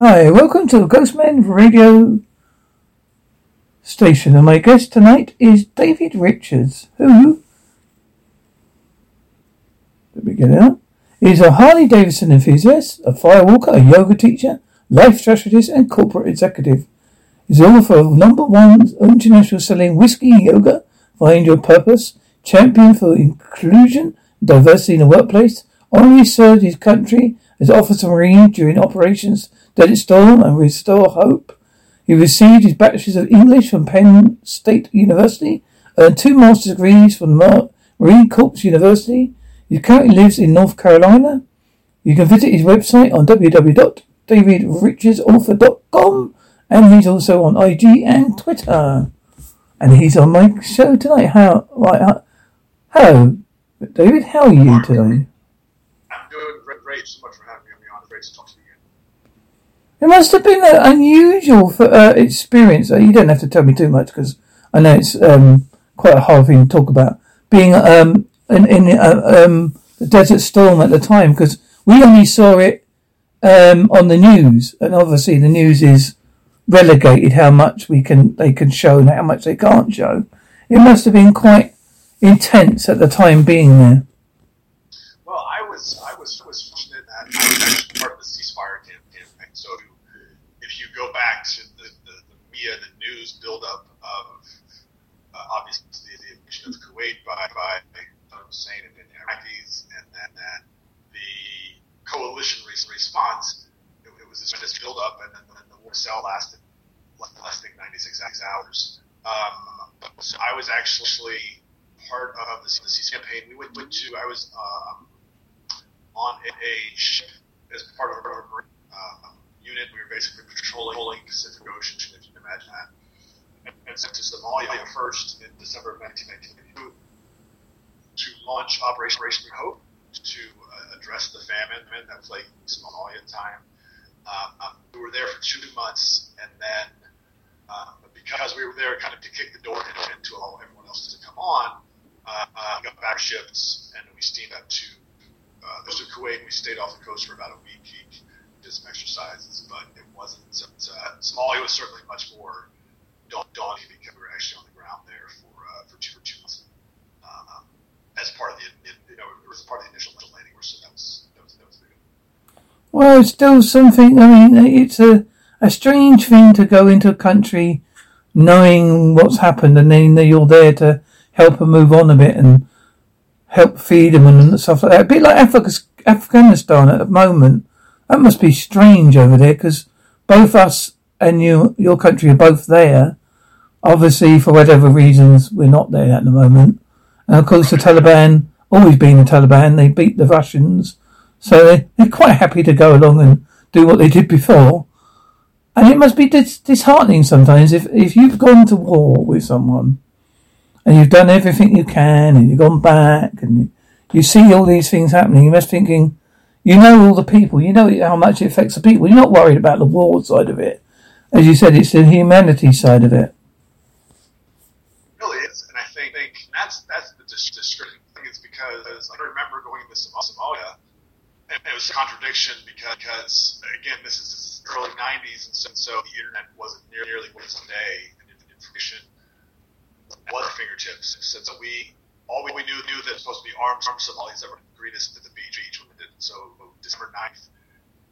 Hi, welcome to the Ghostman Radio Station, and my guest tonight is David Richards, who, let me get up, is a Harley Davidson enthusiast, a firewalker, a yoga teacher, life strategist, and corporate executive. He's the author of number one international selling whiskey yoga, Find Your Purpose, champion for inclusion and diversity in the workplace, only served his country as officer marine during operations Desert Storm and Restore Hope. He received his Bachelor's of English from Penn State University, earned two master's degrees from Marine Corps University. He currently lives in North Carolina. You can visit his website on www.davidrichesauthor.com and he's also on IG and Twitter. And he's on my show tonight. How, right, how, hello, David, how are you today? I'm doing great. So much for having me on. Great to talk to you. It must have been an unusual for, uh, experience. Uh, you don't have to tell me too much because I know it's um, quite a hard thing to talk about. Being um, in, in uh, um, the Desert Storm at the time because we only saw it um, on the news, and obviously the news is relegated how much we can they can show and how much they can't show. It must have been quite intense at the time being there. Well, I was I was was fortunate that I was actually part of the ceasefire campaign. So if you go back to the, the, the media, the news buildup of uh, obviously the invasion of Kuwait by by Saddam Hussein and the Iraqis, and then, then the coalition response, it, it was this buildup, and then, the war cell lasted less than 96 hours. Um, so I was actually part of the, the cease campaign. We went, went to, I was um, on a, ship as part of our marine uh, unit. We were basically patrolling the Pacific Ocean, if you can imagine that. And, and sent to Somalia first in December of 1992 to launch Operation, Operation Hope to address the famine that plagued Somalia at the time. Um, um, we were there for two months, and then um, because we were there kind of to kick the door in and to allow everyone else to come on, uh, uh, we got back ships and we steamed up to uh, Kuwait. And we stayed off the coast for about a week, did some exercises, but it wasn't. Uh, Somalia was certainly much more daunting because we were actually on the ground there for uh, for two for two months um, as part of the you know it was part of the initial landing. So that was that was that was good. It's still something. I mean, it's a a strange thing to go into a country knowing what's happened and then you're there to help them move on a bit and help feed them and stuff like that. A bit like Africa, Afghanistan at the moment. That must be strange over there because both us and you, your country are both there. Obviously, for whatever reasons, we're not there at the moment. And of course, the Taliban, always been the Taliban, they beat the Russians. So they're quite happy to go along and do what they did before. And it must be dis- disheartening sometimes if, if you've gone to war with someone and you've done everything you can and you've gone back and you, you see all these things happening. You must be thinking, you know all the people, you know how much it affects the people. You're not worried about the war side of it. As you said, it's the humanity side of it. really is, and I think, that's that's the discouraging thing is because I remember going to Somalia, and it was a contradiction because, because again, this is early 90s, and so, and so the internet wasn't nearly what it is today, and information was fingertips. So, so we all we knew knew that it was supposed to be armed, armed Somalis that were greet us at the beach, when we did. So December 9th,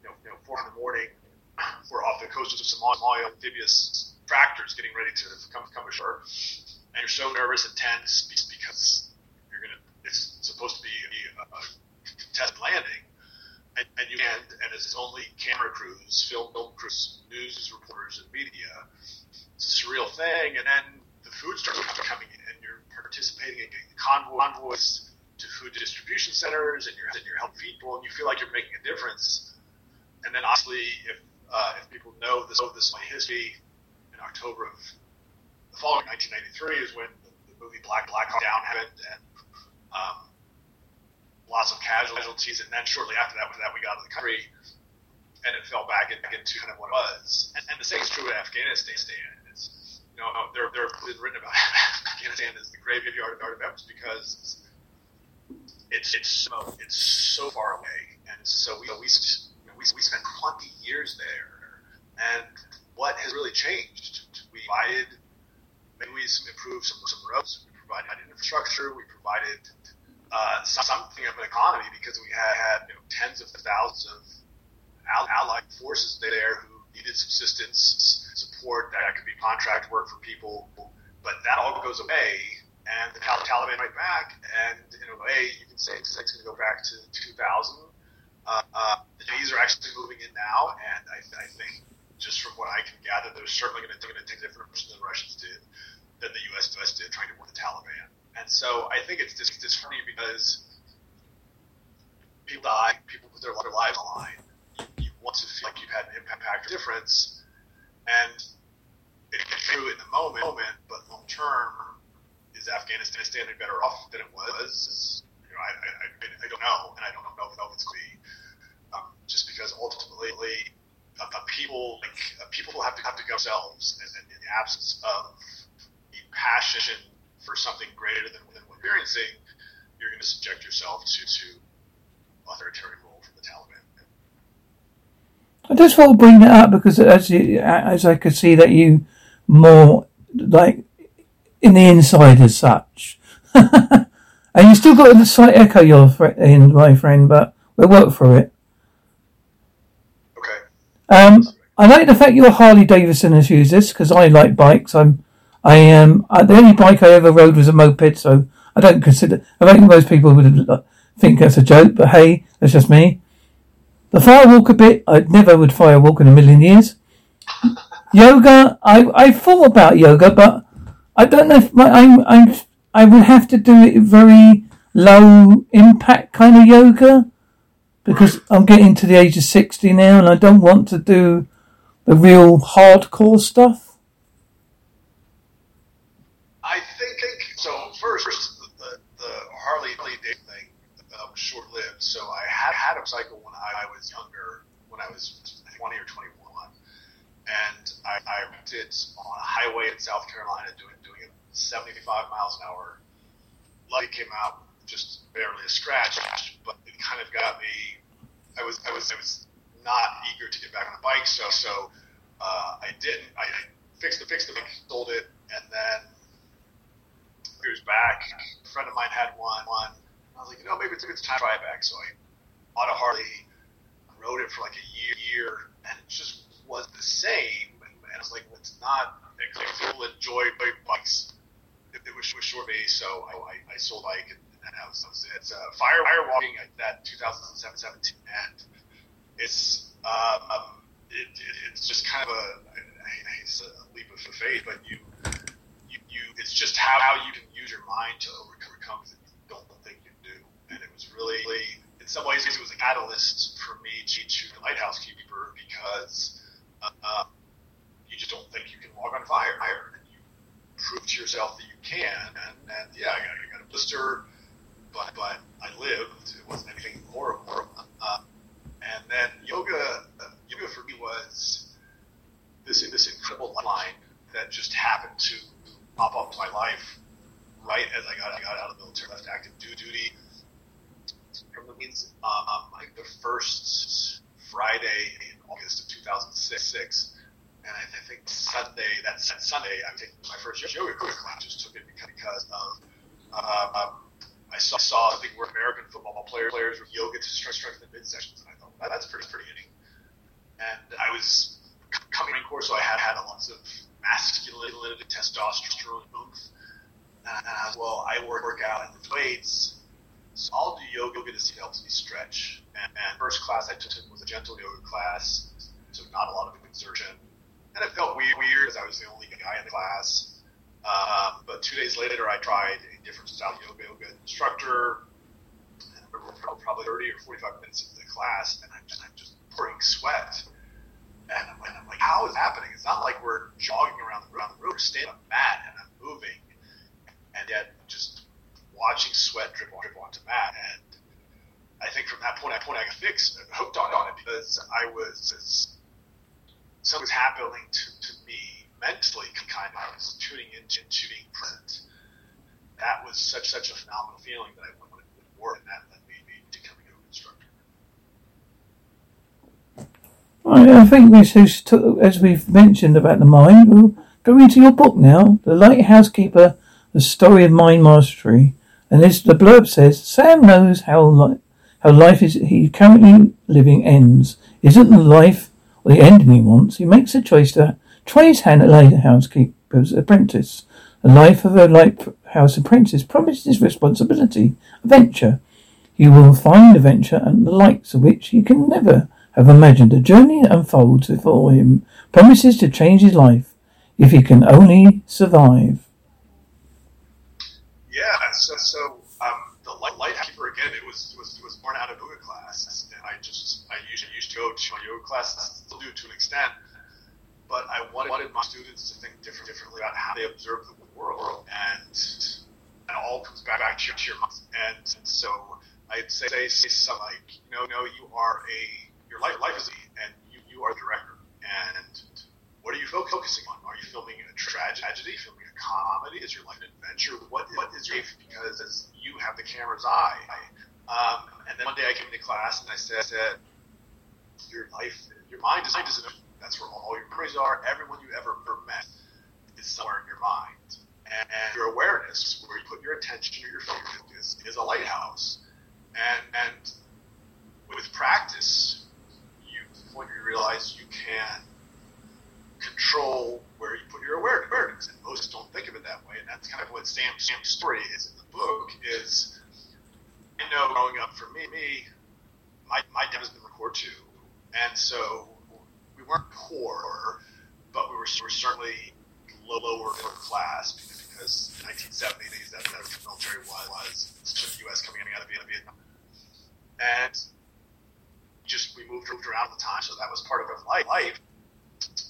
you know, you know, four in the morning, we're off the coast of Somalia, amphibious tractors getting ready to come come ashore, and you're so nervous and tense because you're gonna. It's supposed to be a, a landing and, and you and, and it's only camera crews, film, crews, news reporters, and media. It's a surreal thing, and then the food starts coming in, and you're participating in convoys to food distribution centers, and you're and you're helping people, and you feel like you're making a difference. And then, obviously, if uh, if people know this, know this is my history, in October of the following 1993 is when the, the movie Black Black Hawk Down happened, and um, lots of casualties, and then shortly after that, that we got out of the country, and it fell back into kind of what it was. And, and the same is true in Afghanistan. It's, you know, there there been written about Afghanistan as the graveyard of veterans because it's it's so it's so far away, and so we we you know, we, we spent 20 years there, And what has really changed? We provided, maybe we improved some, some roads, we provided infrastructure, we provided uh, something of an economy because we had, had you know, tens of thousands of allied forces there who needed subsistence support. That could be contract work for people, but that all goes away, and the Taliban right back. And in a way, you can say it's, it's going to go back to 2000. Uh, uh, the Chinese are actually moving in now, and I, I think just from what I can gather, they're certainly going to take a different approach than the Russians did, than the U.S. Did, trying to work the Taliban. And so I think it's just funny because people die, people put their lives on the line. You, you want to feel like you've had an impact or difference, and it can true in the moment, moment, but long term, is Afghanistan standing better off than it was? You know, I, I, I don't know, and I don't know if it's going to be um, just because ultimately uh, people like uh, people have to have to go themselves, and, and in the absence of the passion for something greater than, than what you're experiencing, you're going to subject yourself to to authoritarian rule from the Taliban. I just want to bring that up because as you, as I could see that you more like in the inside as such. and you still got the slight echo your in my friend, but we'll work through it. Okay. Um, I like the fact you're Harley Davidson enthusiast because I like bikes. I'm, I um, the only bike I ever rode was a moped, so I don't consider. I think most people would think that's a joke, but hey, that's just me. The firewalk a bit. I never would firewalk in a million years. yoga. I I thought about yoga, but I don't know if my, I'm I'm I would have to do it very low impact kind of yoga because I'm getting to the age of 60 now and I don't want to do the real hardcore stuff? I think, so. First, the, the, the Harley Davidson thing um, short lived. So I had had a cycle when I, I was younger, when I was 20 or 21. And I, I on a highway in South Carolina doing, doing it 75 miles an hour. Lucky came out just barely a scratch, but it kind of got me. I was I was I was not eager to get back on the bike, so so uh, I didn't. I, I fixed the fixed the bike, sold it, and then years back, a friend of mine had one. One. I was like, you know, maybe it's a good time to try it back. So I bought a Harley, rode it for like a year, year, and it just was the same. Was like, it's not. People enjoy bikes. It, it was, was short base, so I, I, sold bike and and that was, was it's uh, fire firewalking at that 2017 and it's um, it, it, it's just kind of a it's a leap of faith, but you you, you it's just how, how you can use your mind to overcome things you don't think you do, and it was really in some ways it was a catalyst for me to the lighthouse keeper because uh, you just don't think you can walk on fire, and you prove to yourself that you can, and, and yeah, I got, I got a blister but but I lived. It wasn't anything horrible. Uh, and then yoga, uh, yoga for me was this this incredible line that just happened to pop up in my life right as I got I got out of the military, left active duty. From the means, um, like the first Friday in August of 2006, and I, think Sunday, that Sunday, I'm taking my first yoga class. Just took it because of um, I saw, saw think where American football players players with yoga to strengthen the midsections, and I thought that's pretty pretty hitting. And I was coming in course, so I had had lots of masculinity, testosterone, oomph. And, and I was, well, I work, work out the weights, so I'll do yoga because it helps me stretch. And, and first class I took was a gentle yoga class, so not a lot of exertion. And it felt weird because I was the only guy in the class. Um, but two days later, I tried a different style yoga, yoga instructor. And probably 30 or 45 minutes into the class, and I'm, I'm just pouring sweat. And I'm, and I'm, like, how is happening? It's not like we're jogging around the, around the room. We're standing on mat and I'm moving, and yet just watching sweat drip, drip onto mat. And I think from that point, I point I got fixed, hooked on, on it because I was something was happening to, to me mentally kind of I was tuning into, into being present. That was such such a phenomenal feeling that I wanted to work, and that led me to becoming an instructor. I think as we've mentioned about the mind, we'll go into your book now, The Lighthouse Keeper, The Story of Mind Mastery. And as the blurb says, Sam knows how li- how life is he currently living ends. Isn't the life or the ending he wants? He makes a choice to try his hand at lighthouse keeper's apprentice. The life of a lighthouse apprentice promises responsibility, adventure. venture. He will find adventure and the likes of which he can never have imagined. A journey unfolds before him, promises to change his life if he can only survive. Yeah, so, so um, the light, light again, it was, was was born out of yoga class, and I just I usually used to go to yoga class, still do to an extent, but I wanted, my students to think different, differently about how they observe the world, and it all comes back, back to your, to. And, so I'd say, say something like, you know, no, you are a your life, life is a, and you, you are the director, and what are you focusing on? Are you filming a tragedy, filming a comedy? Is your life an adventure? What what is your? Because you have the camera's eye. Um, and then one day I came into class and I said your life, your mind is, is that's where all your memories are. Everyone you ever met is somewhere in your mind. And, and your awareness, where you put your attention or your focus, is a lighthouse. And, and with practice, you when you realize you can control where you put your awareness. And most don't think of it that way. And that's kind of what Sam, Sam's story is in the book is, I know growing up for me, me my, my dad the Marine Corps too. And so we weren't poor, but we were, we were certainly lower class because the 1970s that, that the military was, the U.S. coming in out of Vietnam. And just we moved around the time, so that was part of life.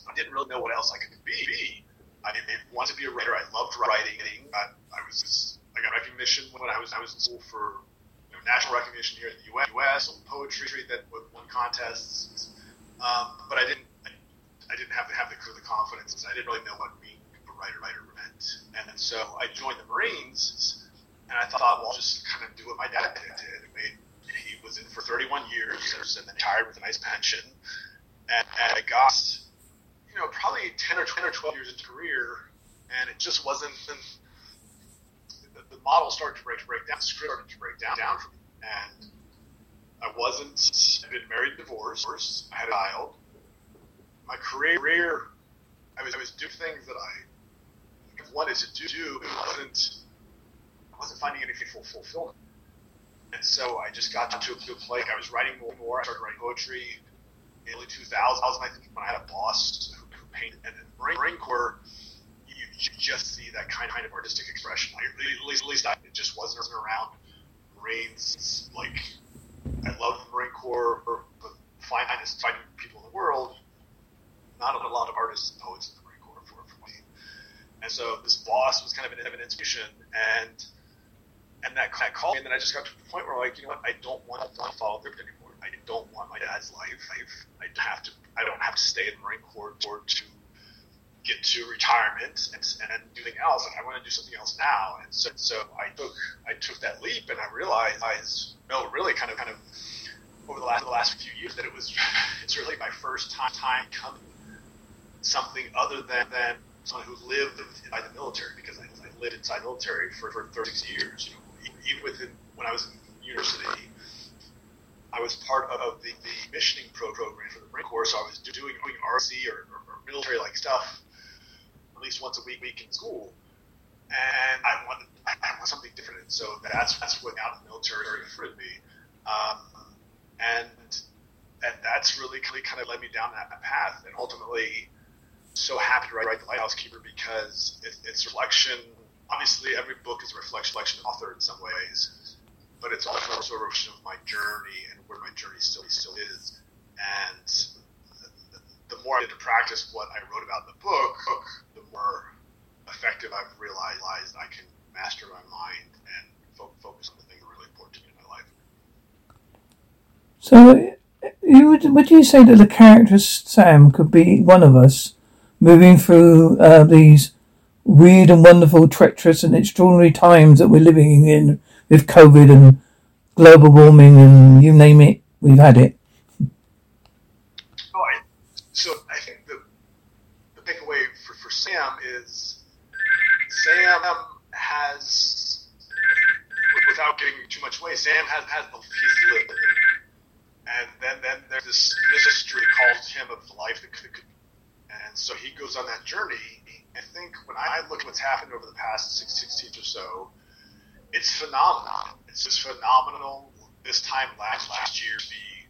I didn't really know what else I could be. I wanted to be a writer. I loved writing. I, I was I got recognition when I was I was in school for national recognition here in the U.S. U.S. poetry that won contests. Um, but I didn't I, I didn't have to have the, the confidence. I didn't really know what being a writer writer meant. And so I joined the Marines, and I thought, well, I'll just kind of do what my dad did. Made, he was in for 31 years and then retired with a nice pension. And, and I got you know, probably 10 or 10 or 12 years into career, and it just wasn't, the, the model started to break, break down, the script started to break down, down for me. And I wasn't, I'd been married, divorced, I had a child. My career, I was, I was doing things that I wanted to do, it wasn't, I wasn't finding anything full fulfillment. And so I just got to a place, I was writing more and more, I started writing poetry, in early 2000s, I think when I had a boss who painted, and then Marine Corps, you, just see that kind of artistic expression. Like, at least, at least I, it just wasn't around. Marines, like, I love the Marine Corps, or but finest fighting people in the world. Not a lot of artists and poets in the Marine Corps for, for me. And so this boss was kind of an, an inspiration, and and that, that called me, and then I just got to the point where I'm like, you know what, I don't want to follow the anymore. I don't want my dad's life. I have to. I don't have to stay in the Marine Corps or to get to retirement and, and do something else. Like I want to do something else now. And so, so I took I took that leap, and I realized, I, no, really, kind of kind of over the last the last few years that it was it's really my first time time coming something other than than someone who lived inside the military because I, I lived inside the military for, for 36 years. You know, even within when I was in university I was part of the, the missioning pro program for the Marine Corps, so I was doing, doing RC or, or, or military like stuff least once a week, week in school. And I wanted, I, wanted something different. And so that's, that's what out in the military afforded me. Um, and, and that's really kind of led me down that path. And ultimately, so happy to write, write The Lighthouse Keeper because it, it's reflection. Obviously, every book is a reflection, reflection of author in some ways but it's also a sort of my journey and where my journey still still is. And the, more I did to practice what I wrote about in the book, the more effective I've realized I can master my mind and fo- focus on the things that really important in my life. So, you would would you say that the character Sam could be one of us moving through uh, these weird and wonderful, treacherous and extraordinary times that we're living in with COVID and global warming and you name it, we've had it. Oh, takeaway for, for Sam is Sam has, without giving too much away, Sam has has the he's and then then there's this mystery calls him of life that could, could and so he goes on that journey. I think when I look at what's happened over the past six, or so, it's phenomenal. It's just phenomenal. This time last last year, be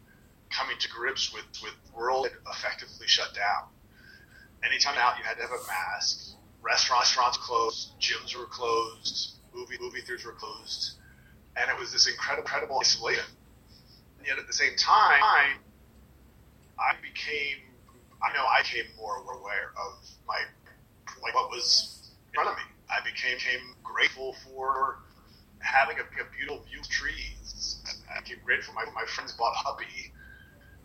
coming to grips with with world effectively shut down. Anytime out, you had to have a mask. Restaurants, restaurants closed. Gyms were closed. Movie movie theaters were closed, and it was this incredible, incredible isolation. And yet at the same time, I became I know I became more aware of my like what was in front of me. I became, became grateful for having a, a beautiful view of trees. I became grateful my my friends bought a puppy.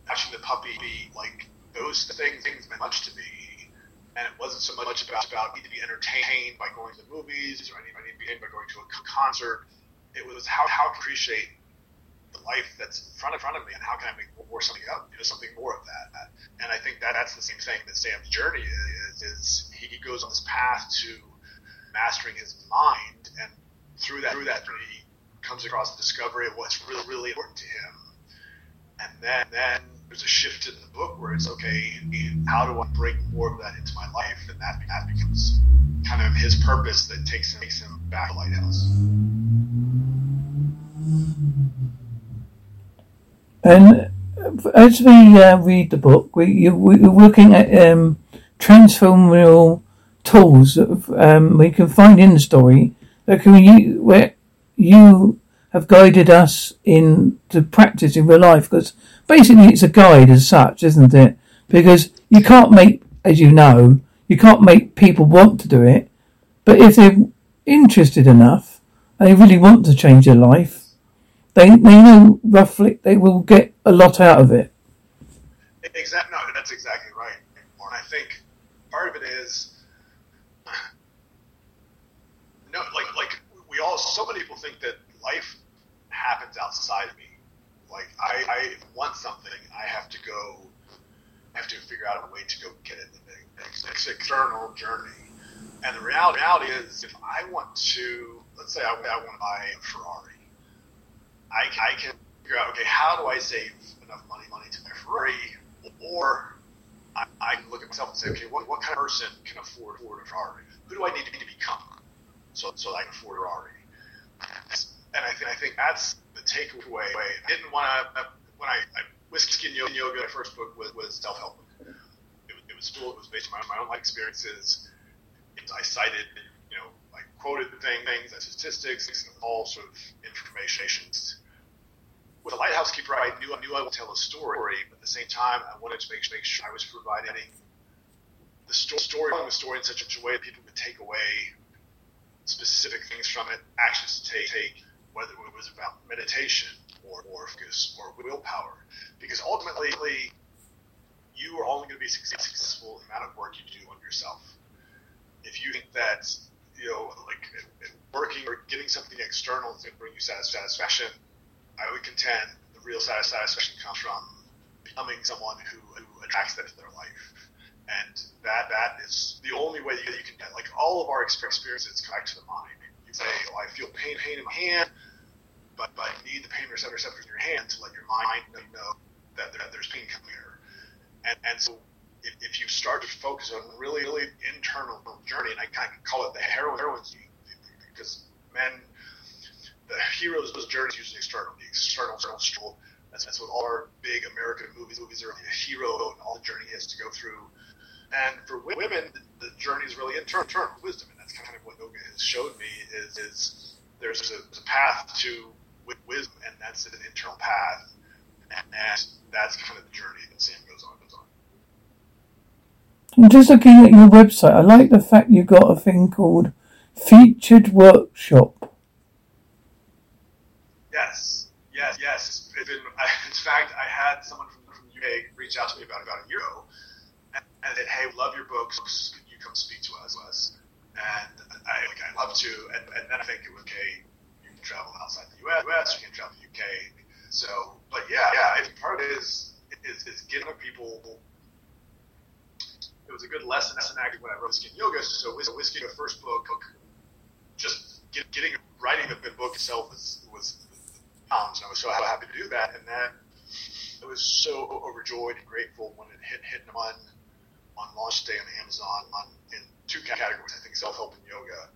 Watching the puppy be like those things things meant much to me. And it wasn't so much about about me to be entertained by going to the movies or I need, I need to be entertained by going to a concert. It was how how to appreciate the life that's in front of front of me, and how can I make more something up, you know, something more of that. And I think that that's the same thing that Sam's journey is. Is he goes on this path to mastering his mind, and through that through that journey, he comes across the discovery of what's really really important to him. And then then there's a shift in the book where it's okay, how do I bring more of that into my life, and that that becomes kind of his purpose that takes him takes him back to Lighthouse. And as we uh, read the book, we, we're looking at um, transformational tools that um, we can find in the story that can you, where you have guided us in to practice in real life. Because basically, it's a guide as such, isn't it? Because you can't make, as you know, you can't make people want to do it. But if they're interested enough and they really want to change their life, they they know roughly they will get a lot out of it. Exactly. No, that's exactly right. And I think part of it is no, like like we all. So many people think that life happens outside of me. Like I, I want something, I have to go. I have to figure out a way to go get it. It's an external journey. And the reality, reality is, if I want to, let's say I, I want to buy a Ferrari, I, I can figure out, okay, how do I save enough money money to buy a Ferrari? Or I, I can look at myself and say, okay, what, what kind of person can afford, afford a Ferrari? Who do I need to, be to become so, so I can afford a Ferrari? And I think, I think that's the takeaway. I didn't want to, when I, I Whiskey and Yoga, my first book was, was self-help book. It was, it was still, it was based on my, my own life experiences. I cited, you know, I quoted things, statistics, all sort of information with a lighthouse keeper, I knew I knew I would tell a story, but at the same time, I wanted to make, make sure I was providing the story, story, the story in such a way that people could take away specific things from it, actions to take, take whether it was about meditation or, or or willpower, because ultimately you are only going to be successful in the amount of work you do on yourself. If you think that you know, like working or getting something external is going to bring you satisfaction I would contend the real satisfaction comes from becoming someone who, who attracts that to their life. And that that is the only way that you can like all of our experiences come back to the mind. You say, oh, I feel pain, pain in my hand, but, but you need the pain receptor receptors in your hand to let your mind know that, that there's pain coming here. And, and so if, if you start to focus on really, really internal journey, and I kind of call it the heroine, heroine's because men the hero's journey is usually external, the external, external struggle. That's, that's what all our big American movies movies are. The hero and all the journey has to go through. And for women, the, journey is really internal, internal wisdom, and that's kind of what yoga has showed me. Is, is there's a, a path to wisdom, and that's an internal path, and, that's kind of the journey that Sam goes on. Goes on. I'm just looking at your website. I like the fact you got a thing called featured workshop. Yes, yes, yes. Been, I, in fact, I had someone from, from the UK reach out to me about about a year ago and, and said, "Hey, love your books. Could you come speak to us?" And I like I love to. And, and then I think it was okay. Travel outside the US. You can travel the UK. So, but yeah, yeah. I think part is is, is getting people it was a good lesson actually when I wrote and Yoga. So Whiskey, the first book, just get, getting writing the book itself was was challenge, and I was so happy to do that. And then I was so overjoyed and grateful when it hit hit on on launch day on Amazon on in two categories, I think self help and yoga.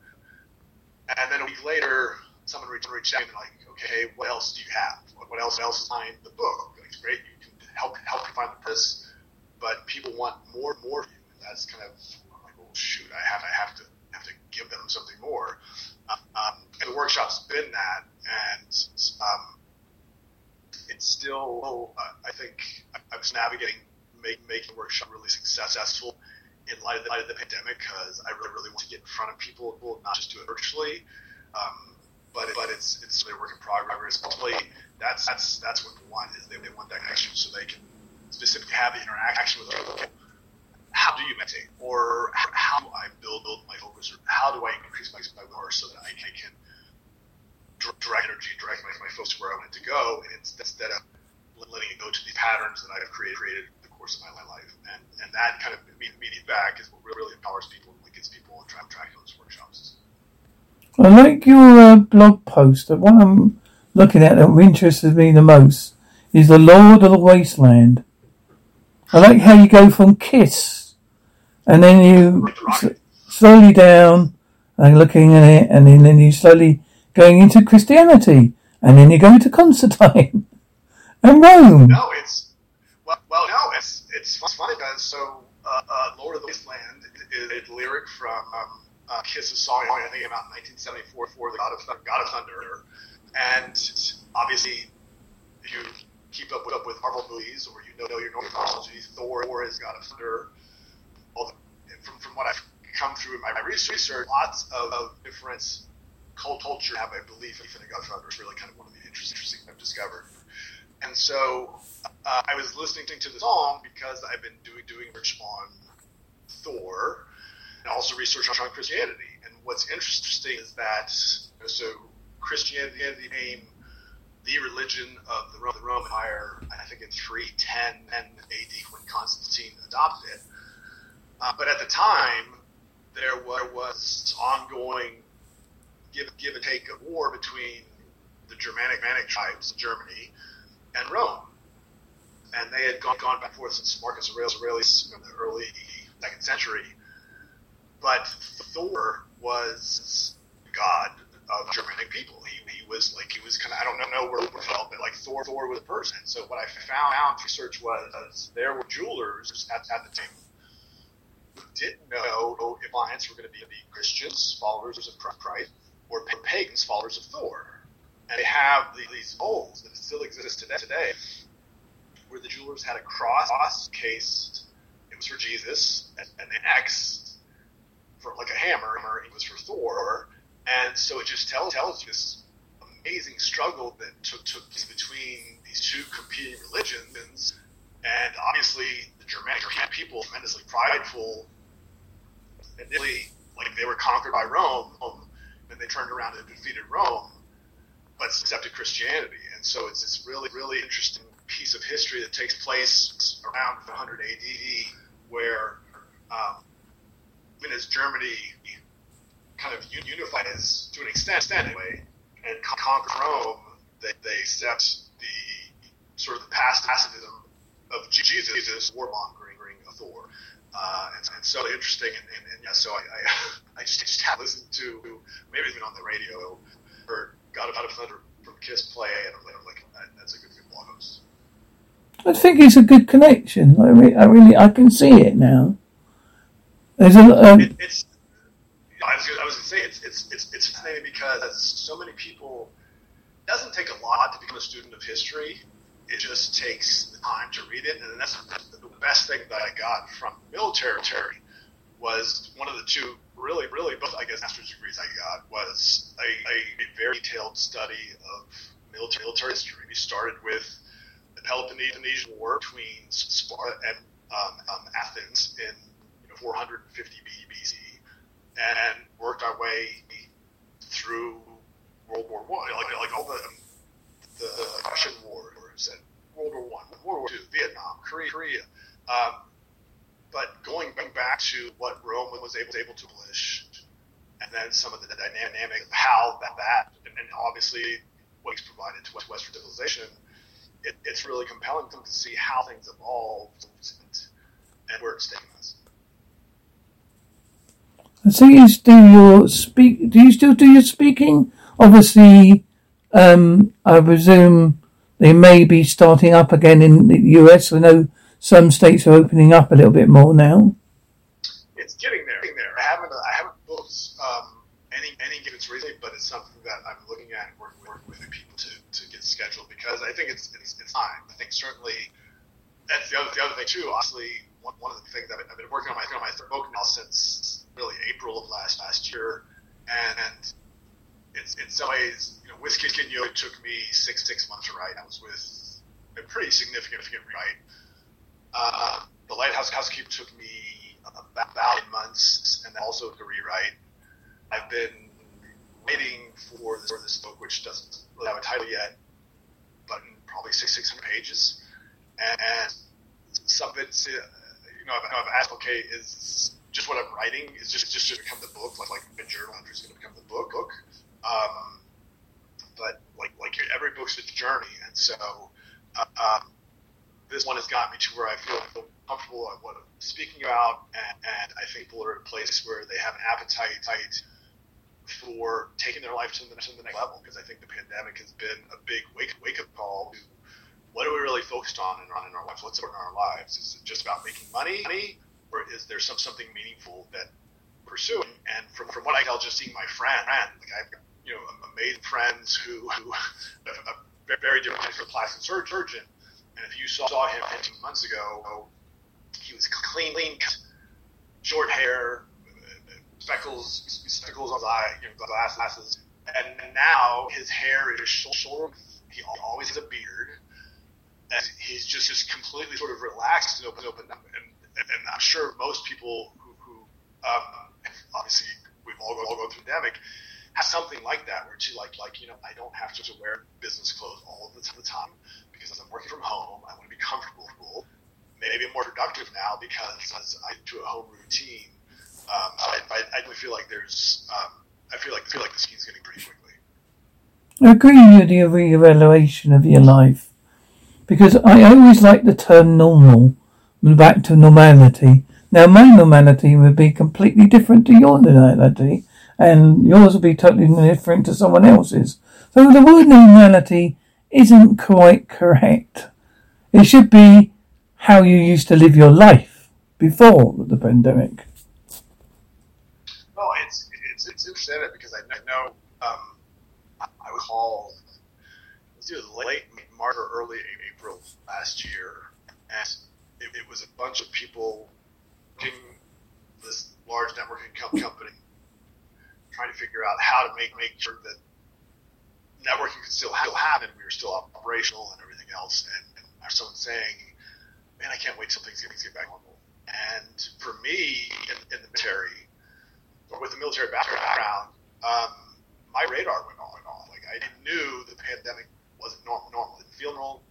And then a week later, someone reached, reached out and like, okay, what else do you have? What else else is behind the book? It's great, you can help help you find purpose, but people want more more. of you. And that's kind of I'm like, well, shoot, I have I have to have to give them something more. Um, and the workshop's been that, and um, it's still, uh, I think, I was navigating make, making the workshop really successful in light of the, light of the pandemic because I really, really want to get in front of people, not just do it virtually. Um, but it, but it's it's a work in progress. Ultimately, that's that's that's what they want is they, they want that connection so they can specifically have the interaction with other people. How do you meditate, or how do I build build my focus, or how do I increase my my will so that I can, I can direct energy, direct my, my focus where I want it to go, and instead of letting it go to these patterns that I've created, created in the course of my life. And, and that kind of immediate back is what really empowers people and gets people track, track those workshops. I like your uh, blog post. The one I'm looking at that interests me the most is the Lord of the Wasteland. I like how you go from Kiss and then you slowly down and looking at it and then, then you slowly going into Christianity, and then you go to Constantine and Rome. No, it's well, well no, it's it's funny because so uh, uh, Lord of the Wasteland is a lyric from um, uh, Kiss's song. I think about 1974 for the God of God of Thunder, and obviously if you keep up with, up with Marvel movies or you know your Norse mythology, Thor, Thor is God of Thunder. From from what I've come through in my research, lots of, of different cult culture have a belief in the God of Thunder. is really kind of one of the interesting things I've discovered. And so uh, I was listening to the song because I've been doing doing research on Thor and also research on Christianity. And what's interesting is that you know, so Christianity became the religion of the Roman Empire, I think in 310 AD when Constantine adopted it. Uh, but at the time, there was ongoing give, give and take of war between the Germanic Germanic tribes of Germany and Rome. And they had gone, gone back and forth since Marcus Aurelius in the early second century. But Thor was god of Germanic people. He, he was like, he was kind of, I don't know where it felt, but like Thor, Thor was a person. So what I found out research was there were jewelers at, at the time who didn't know if clients were going to be, be Christians, followers of Christ, or pagans, followers of Thor. And they have these bowls that still exist today, today where the jewelers had a cross case. It was for Jesus, and, and the X for like a hammer. Or it was for Thor, and so it just tells tells this amazing struggle that took took place between these two competing religions, and obviously the Germanic people tremendously prideful. Initially, like they were conquered by Rome, and they turned around and defeated Rome, but accepted Christianity. And so it's this really, really interesting piece of history that takes place around 100 AD, where um, when as Germany kind of unified as to an extent anyway, and conquered Rome, they, they accept the sort of the past pacifism of Jesus, warmongering Thor. Uh, and, and, so interesting, and, and, and yeah, so I, I, I just, just have listened to maybe even on the radio or out of Thunder from Kiss play, and I'm, I'm like, that's a good, good blog post. I think it's a good connection. I really, I really, I can see it now. There's a, um, it, it's. I was, was going to say it's, it's it's it's fascinating because so many people. It doesn't take a lot to become a student of history. It just takes the time to read it, and that's the best thing that I got from military was one of the two really, really, both I guess master's degrees I got was a, a, a very detailed study of military, military history. We started with the Peloponnesian War between Sparta and um, um, Athens in 450 BC, and worked our way through World War One, like like all the the Russian wars and World War One, World War Two, Vietnam, Korea, Korea. Um, but going back to what Rome was able, able to accomplish, and then some of the dynamic of how that, that and, and obviously what he's provided to Western civilization, it, it's really compelling to see how things evolved and, and where it's taking us. So you do your speak? Do you still do your speaking? Obviously, um, I presume they may be starting up again in the US. I know some states are opening up a little bit more now. It's getting there. Getting there. I haven't. I haven't booked um, any any given recently, but it's something that I'm looking at and working, working with people to, to get scheduled because I think it's it's, it's time. I think certainly that's the other the other thing too. Honestly, one, one of the things I've been, I've been working on my on my third book now since really April of last last year, and it's in some ways, you know, Whiskey Yo took me six six months to write. I was with a pretty significant write. Uh, the Lighthouse Housekeeper took me about eight months, and also to rewrite. I've been waiting for this, for this book, which doesn't really have a title yet, but probably six six hundred pages, and some of it's, uh, you know, I've, I've asked, okay, is just what I'm writing is just just to become the book, like like a journal entry is going to become the book. book. Um, but like like every book's a journey, and so uh, um, this one has got me to where I feel, feel comfortable at what I'm speaking about, and, and I think people are at a place where they have an appetite for taking their life to the, to the next level. Because I think the pandemic has been a big wake wake up call to what are we really focused on in, in our lives? What's important in our lives? Is it just about making money? Or is there some something meaningful that pursuing? And from from what I tell, just seeing my friend, like I've you know amazing friends who who a, very different of plastic surgeon, and if you saw him 15 months ago, he was clean, clean, short hair, speckles, speckles on his eye, you know, glasses, and now his hair is short. He always has a beard. And he's just just completely sort of relaxed and open, open up. And and, and I'm sure most people who, who um, obviously we've all, all gone through the pandemic have something like that where to like like you know I don't have to, wear business clothes all the time because I'm working from home. I want to be comfortable. Maybe I'm more productive now because I do a home routine. Um, I, I, I feel like there's um, I feel like I feel like the scene's getting pretty quickly. I agree with your reevaluation of your life because I always like the term normal back to normality. Now, my normality would be completely different to your normality, and yours would be totally different to someone else's. So the word normality isn't quite correct. It should be how you used to live your life before the pandemic. Well, it's it's it's interesting because I know um, I recall it was late March or early April last year, and was a bunch of people working this large networking company trying to figure out how to make make sure that networking could still, still happen. We were still operational and everything else. And, and someone saying, "Man, I can't wait till things, things get back normal." And for me, in, in the military, or with the military background, um, my radar went on and off. Like I knew the pandemic wasn't normal. Normal. It didn't feel normal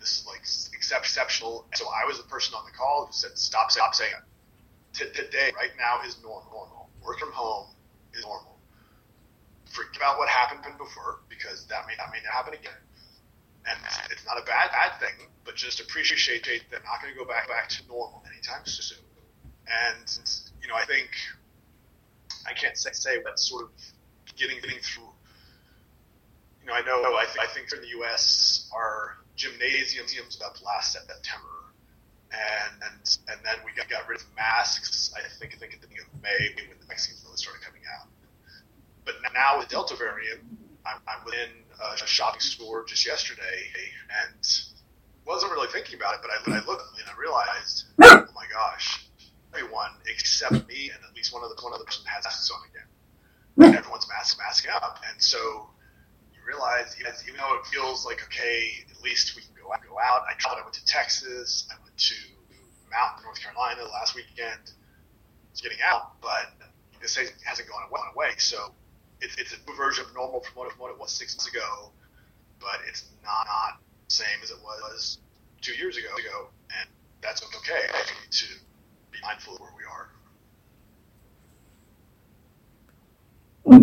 this is like exceptional. So I was the person on the call who said, stop, stop saying it. Today, right now, is normal. Work from home is normal. Forget about what happened before because that may that may not happen again. And it's not a bad bad thing, but just appreciate that they're not going to go back back to normal anytime soon. And you know, I think I can't say, say sort of getting getting through. You know, I know I, th- I think in the U.S. our gymnasiums up last September, and and and then we got, got rid of masks. I think I think at the beginning of May when the vaccines really started coming out. But now with Delta variant, I'm, I'm a shopping store just yesterday and wasn't really thinking about it, but I, I looked and I realized, oh my gosh, everyone except me and at least one of the one of the person has masks on again. And everyone's mask masking up, and so realize, yes, even though it feels like, okay, at least we can go out, go out. I traveled, I went to Texas, I went to Mount North Carolina last weekend. It's getting out, but this hasn't gone away. So it's, it's a version of normal from what, from what it was six months ago, but it's not, not the same as it was two years ago. ago and that's okay. I need to be mindful of where we are.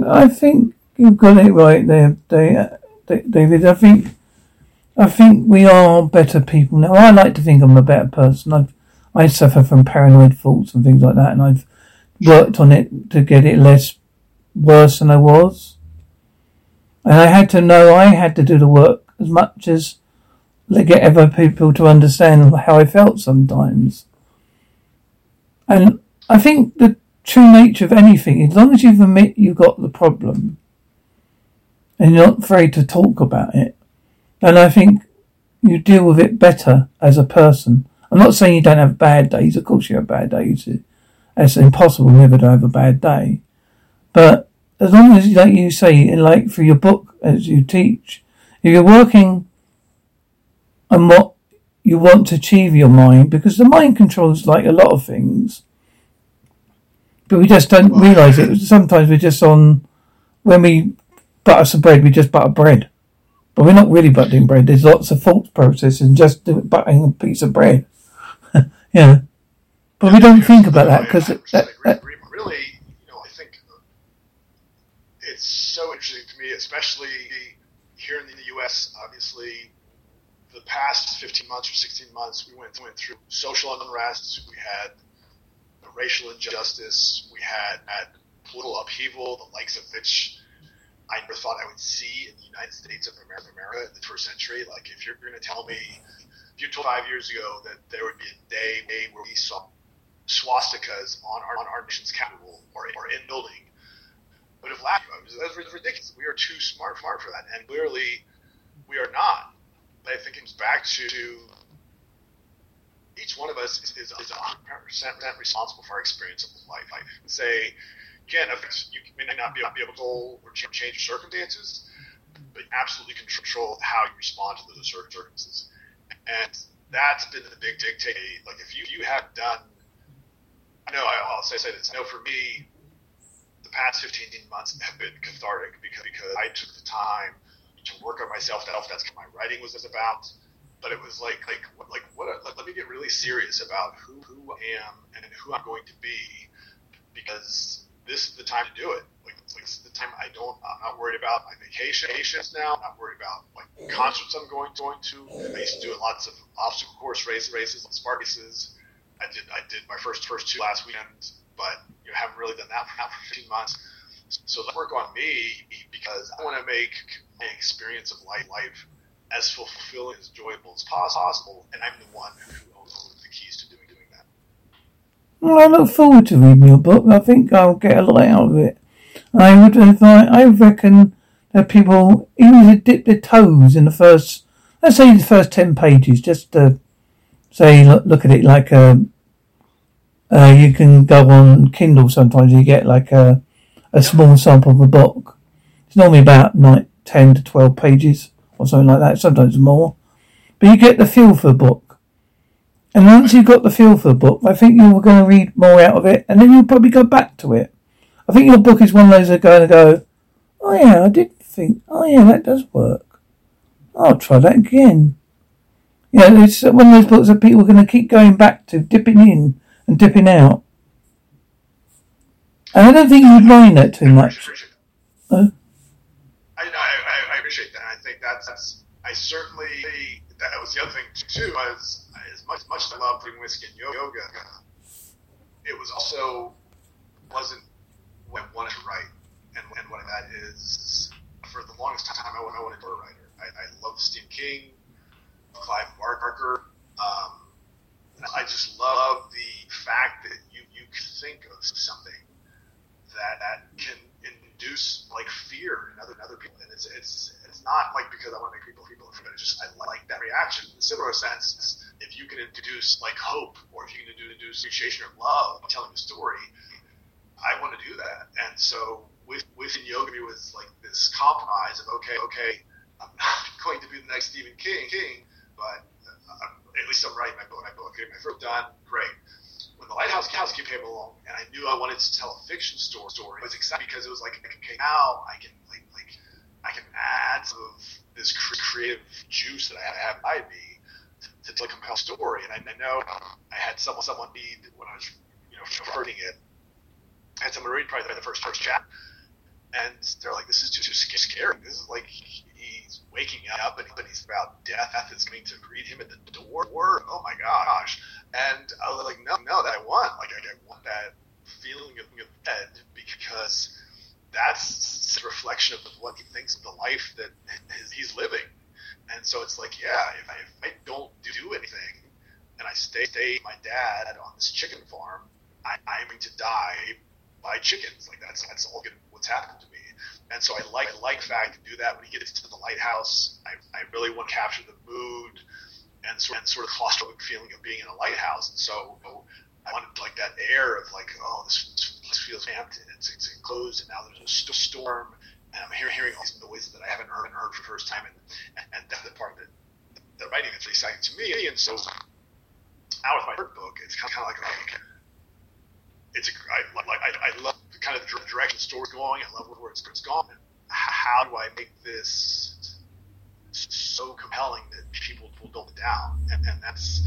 I think you've got it right there, uh, David. I think I think we are better people now. I like to think I'm a better person. I've I suffer from paranoid thoughts and things like that, and I've worked on it to get it less worse than I was. And I had to know I had to do the work as much as to get other people to understand how I felt sometimes. And I think the true nature of anything, as long as you admit you've got the problem and you're not afraid to talk about it, And I think you deal with it better as a person. I'm not saying you don't have bad days. Of course you have bad days. It's impossible never to have a bad day. But as long as, like you say, like for your book, as you teach, if you're working on what you want to achieve your mind, because the mind controls like a lot of things, but we just don't realise it. Sometimes we're just on, when we butter some bread, we just butter bread. But we're not really buttering bread. There's lots of thought process in just buttering a piece of bread. yeah. But we don't think about that because really, you know, I think it's so interesting to me, especially here in the U.S. Obviously, the past 15 months or 16 months, we went went through social unrest. We had racial injustice. We had, had political upheaval, the likes of which I never thought I would see in the United States of America, in the first century. Like, if you're going to tell me, if you told five years ago that there would be a day, day where we saw swastikas on our, on our nation's capital or, or in building, would have laughed. That was ridiculous. We are too smart, smart for that, and clearly we are not. But I think it comes back to each one of us is, is, is 100% responsible for our experience of life. I say, again, you may not be, able to or change your circumstances, but absolutely control how you respond to those circumstances. And that's been the big dictate. Like if you, you have done, I know I'll say, say this, for me, the past 15 months have been cathartic because, because I took the time to work on myself. That's what my writing was about but it was like like like what let, let me get really serious about who who I am and who I'm going to be because this is the time to do it. Like, it's like this is the time I don't I'm not worried about my vacations now. I'm not worried about like concerts I'm going going to. I used to do lots of obstacle course race races, races, spark races. I did I did my first first two last weekend, but you know, haven't really done that for, for 15 months. So let's work on me because I want to make my experience of life life as fulfilling, as enjoyable as possible, and I'm the one who owns the keys to doing, doing that. Well, I look forward to reading your book. I think I'll get a lot out of it. I would advise, I reckon that people, even dip their toes in the first, let's say the first 10 pages, just to say, look, look at it like a, uh, you can go on Kindle sometimes, you get like a, a small sample of a book. It's normally about like 10 to 12 pages or something like that, sometimes more. But you get the feel for the book. And once you've got the feel for the book, I think you're going to read more out of it, and then you'll probably go back to it. I think your book is one of those that are going to go, oh yeah, I did think, oh yeah, that does work. I'll try that again. Yeah, it's one of those books that people are going to keep going back to, dipping in and dipping out. And I don't think you'd mind that too much. I, I, I appreciate that. I think that's, that's I certainly that was the other thing too was as much much as I love drinking whiskey and yoga, it was also wasn't what I wanted to write, and, and what that is for the longest time I, I wanted to be a writer. I, I love Stephen King, Clive Barker. Um, I just love the fact that you you think of something that that can induce like fear in other in other people, and it's it's it's not like because I want to make people people afraid. It's just I like that reaction. In a similar sense, if you can introduce like hope, or if you can introduce appreciation or love, telling a story, I want to do that. And so with within yoga, it was like this compromise of okay, okay, I'm not going to be the next Stephen King, King, but uh, at least I'm writing my book. My book, okay, my first done, great when the Lighthouse House came along, and I knew I wanted to tell a fiction story, story I was excited because it was like, okay, now I can like like I can add some of this creative juice that I have inside me to, tell a story. And I, I know I had someone someone need when I was you know reading it. I had someone read probably the first first chapter, and they're like, "This is just, scary. This is like he's waking up and he's about death is going to greet him at the door. Oh my gosh!" And I was like, "No, no, that I want. Like, I, I want that feeling of being dead because that's a reflection of what he thinks of the life that he's living." And so it's like, yeah, if I, if I don't do anything and I stay, stay with my dad on this chicken farm, I, I'm going to die by chickens. Like that's that's all good, what's happened to me. And so I like I like fact to do that when he gets to the lighthouse. I, I really want to capture the mood and sort, and sort of claustrophobic feeling of being in a lighthouse. And so I wanted like that air of like, oh, this, this feels amped and it's, it's enclosed, and now there's a st- storm, Um, and I'm hearing, hearing all these noises that I haven't heard, heard for the first time, and, and that's the part that the writing is really exciting to me. And so now with my third book, it's kind of like, like it's a, I, like I, I love the kind of the direction the story's going. I love where it's, it's gone. How do I make this so compelling that people will dumb it down? And, and that's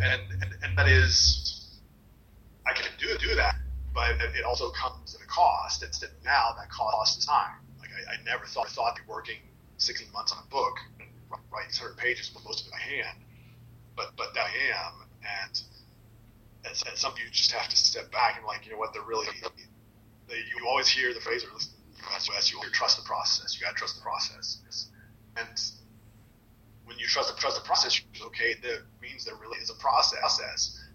and, and and that is I can do do that, but it also comes at a cost. It's that now that cost is time. I, never thought I thought be working 16 months on a book, and write 100 pages, with most of it by hand. But but I am, and and, and some you just have to step back and like, you know what, they're really, they, you always hear the phrase, or listen you trust the process. You got to trust the process. And when you trust the, trust the process, okay, that means there really is a process.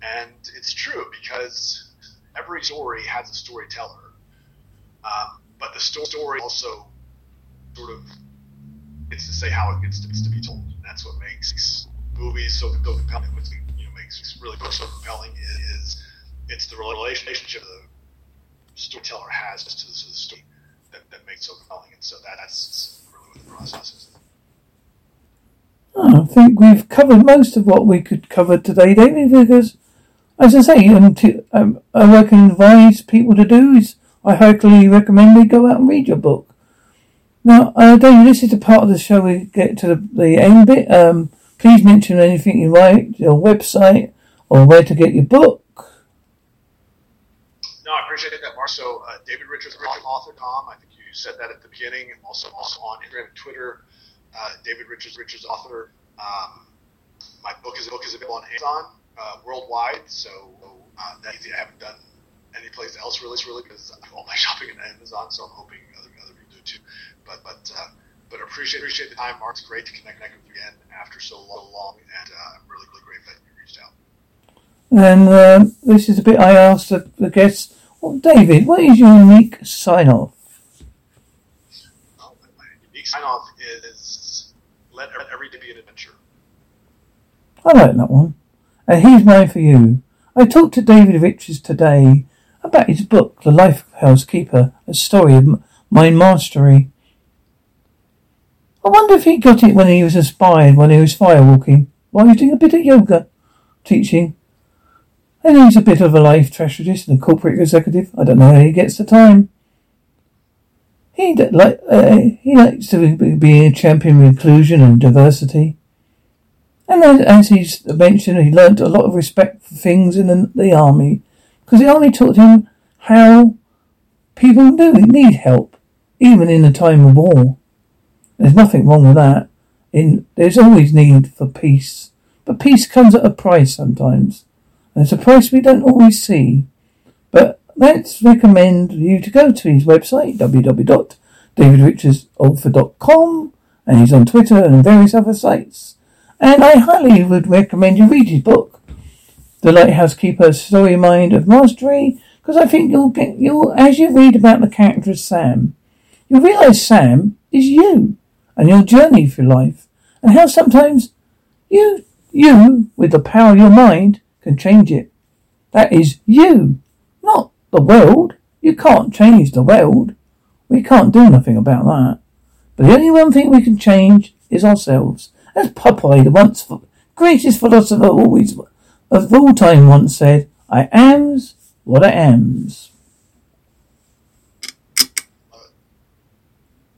And it's true because every story has a storyteller. Um, but the story also sort of gets to say how it gets to, gets to be told. And that's what makes movies so, so compelling makes really books so compelling is it's the relationship the storyteller has to the story that, that makes it so compelling. And so that, that's really what the process is. Oh, I think we've covered most of what we could cover today, David, because, as I say, um, to, um, I can advise people to do is I highly recommend they go out and read your book. Now, uh, David, this is the part of the show we get to the, the end bit. Um, Please mention anything you like, your website, or where to get your book. No, I appreciate that, Mark. So, uh, DavidRichardsAuthor.com. I think you said that at the beginning, and also also on Instagram and Twitter. Uh, David Richards, Richards Author. Um, my book is book is available on Amazon uh, worldwide, so uh, easy. I haven't done any place else really, really because all my shopping at Amazon, so I'm hoping other other people do too. But but uh, but appreciate appreciate the time, Mark. It's great to connect, connect with you again after so long, long and uh, I'm really really grateful that you reached out. And uh, this is a bit I asked the, the guests. Well, David, what is your unique sign off? Well, my unique sign off is let every day be an adventure. I like that one. And here's mine for you. I talked to David Richards today about his book, The Lighthouse Keeper, a story of mind mastery. I wonder if he got it when he was a inspired, when he was firewalking, while he was doing a bit of yoga, teaching. And he's a bit of a life strategist and a corporate executive. I don't know how he gets the time. He like uh, he likes to be a champion of inclusion and diversity. And as he's mentioned, he learnt a lot of respect for things in the, the army because the army taught him how people do need help, even in a time of war. There's nothing wrong with that. In there's always need for peace, but peace comes at a price sometimes, and it's a price we don't always see. But let's recommend you to go to his website www.davidrichardsauthor.com, and he's on Twitter and various other sites. And I highly would recommend you read his book, The Lighthouse Keeper's Story Mind of Mastery, because I think you'll get you'll as you read about the character of Sam, you'll realise Sam is you and your journey through life, and how sometimes you, you, with the power of your mind, can change it. That is you, not the world. You can't change the world. We can't do nothing about that. But the only one thing we can change is ourselves. As Popeye, the once greatest philosopher always of all time once said, I am's what I am's.